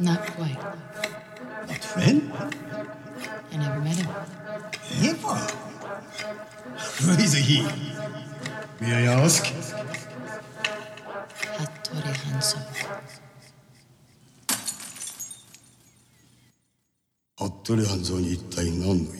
Not quite. That friend? I never met him. Never? Who is he? May I ask? Hattori Hanzo. Hattori Hanzo に一体何の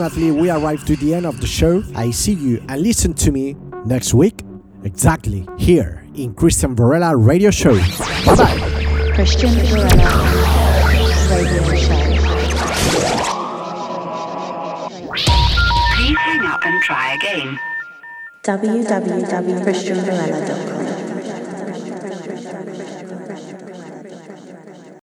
Unfortunately, we arrived to the end of the show. I see you and listen to me next week, exactly here in Christian Varela Radio Show. Bye bye. Christian Varela Radio Show. Please hang up and try again. www.christianvarela.com.